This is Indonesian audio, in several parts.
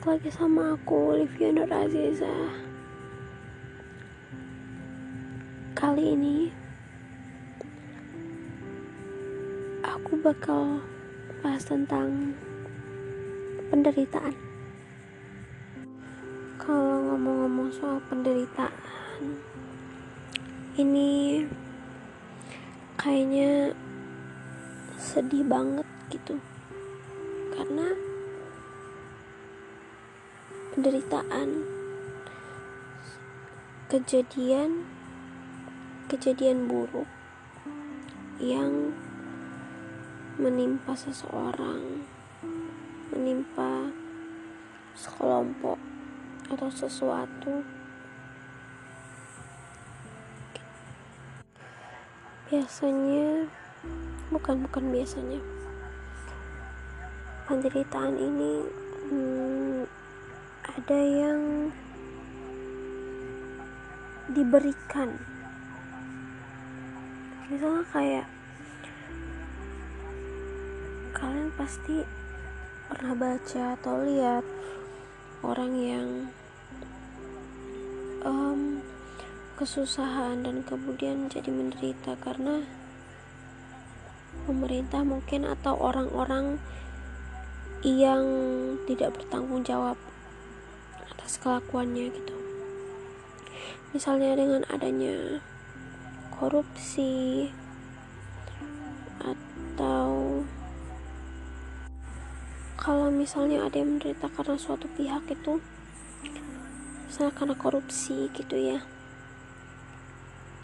balik lagi sama aku Olivia Nur Aziza. Kali ini Aku bakal bahas tentang penderitaan. Kalau ngomong-ngomong soal penderitaan Ini Kayaknya Sedih banget gitu. Karena penderitaan kejadian kejadian buruk yang menimpa seseorang menimpa sekelompok atau sesuatu. Biasanya bukan bukan biasanya. Penderitaan ini hmm, ada yang diberikan. Misalnya kayak kalian pasti pernah baca atau lihat orang yang um, kesusahan dan kemudian jadi menderita karena pemerintah mungkin atau orang-orang yang tidak bertanggung jawab atas kelakuannya gitu. Misalnya dengan adanya korupsi atau kalau misalnya ada yang menderita karena suatu pihak itu misalnya karena korupsi gitu ya.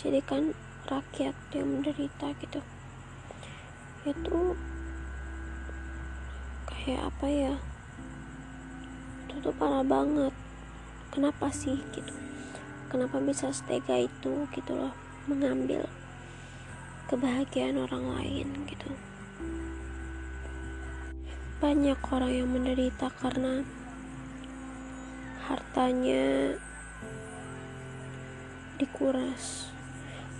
Jadi kan rakyat yang menderita gitu. Itu kayak apa ya itu tuh parah banget. Kenapa sih gitu? Kenapa bisa setega itu gitu loh? Mengambil kebahagiaan orang lain gitu. Banyak orang yang menderita karena hartanya dikuras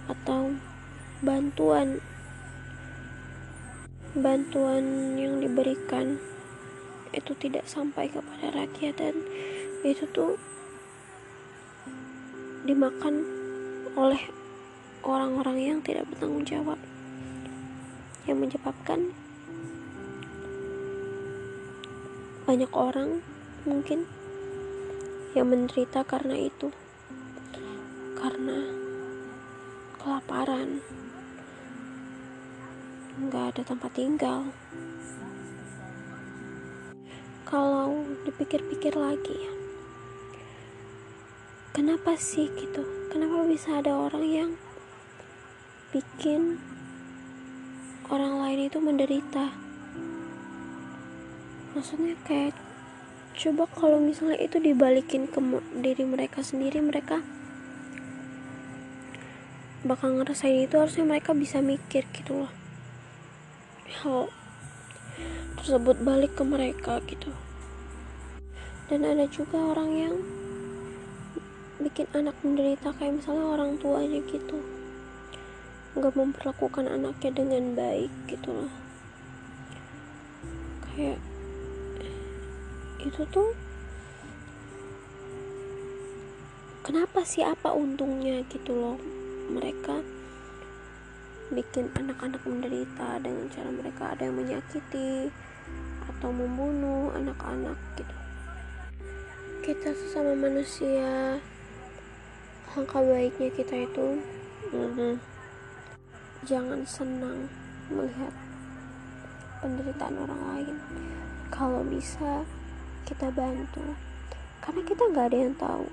atau bantuan bantuan yang diberikan itu tidak sampai kepada rakyat dan itu tuh dimakan oleh orang-orang yang tidak bertanggung jawab. Yang menyebabkan banyak orang mungkin yang menderita karena itu. Karena kelaparan. Nggak ada tempat tinggal kalau dipikir-pikir lagi ya kenapa sih gitu? Kenapa bisa ada orang yang bikin orang lain itu menderita? Maksudnya kayak coba kalau misalnya itu dibalikin ke diri mereka sendiri mereka bakal ngerasain itu harusnya mereka bisa mikir gitu loh tersebut balik ke mereka gitu. Dan ada juga orang yang bikin anak menderita kayak misalnya orang tuanya gitu. Nggak memperlakukan anaknya dengan baik gitu loh. Kayak itu tuh kenapa sih? Apa untungnya gitu loh mereka bikin anak-anak menderita dengan cara mereka ada yang menyakiti atau membunuh anak-anak gitu kita sesama manusia Langkah baiknya kita itu mm-hmm. jangan senang melihat penderitaan orang lain. Kalau bisa kita bantu, karena kita nggak ada yang tahu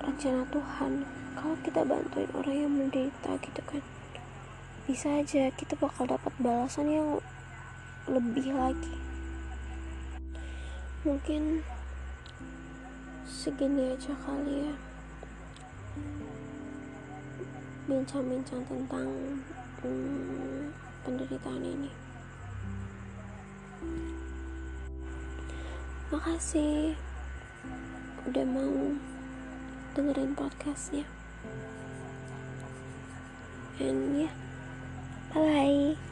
rencana Tuhan. Kalau kita bantuin orang yang menderita gitu kan, bisa aja kita bakal dapat balasan yang lebih lagi. Mungkin segini aja kali ya bincang-bincang tentang hmm, penderitaan ini. Makasih udah mau dengerin podcastnya. And ya, yeah, bye bye.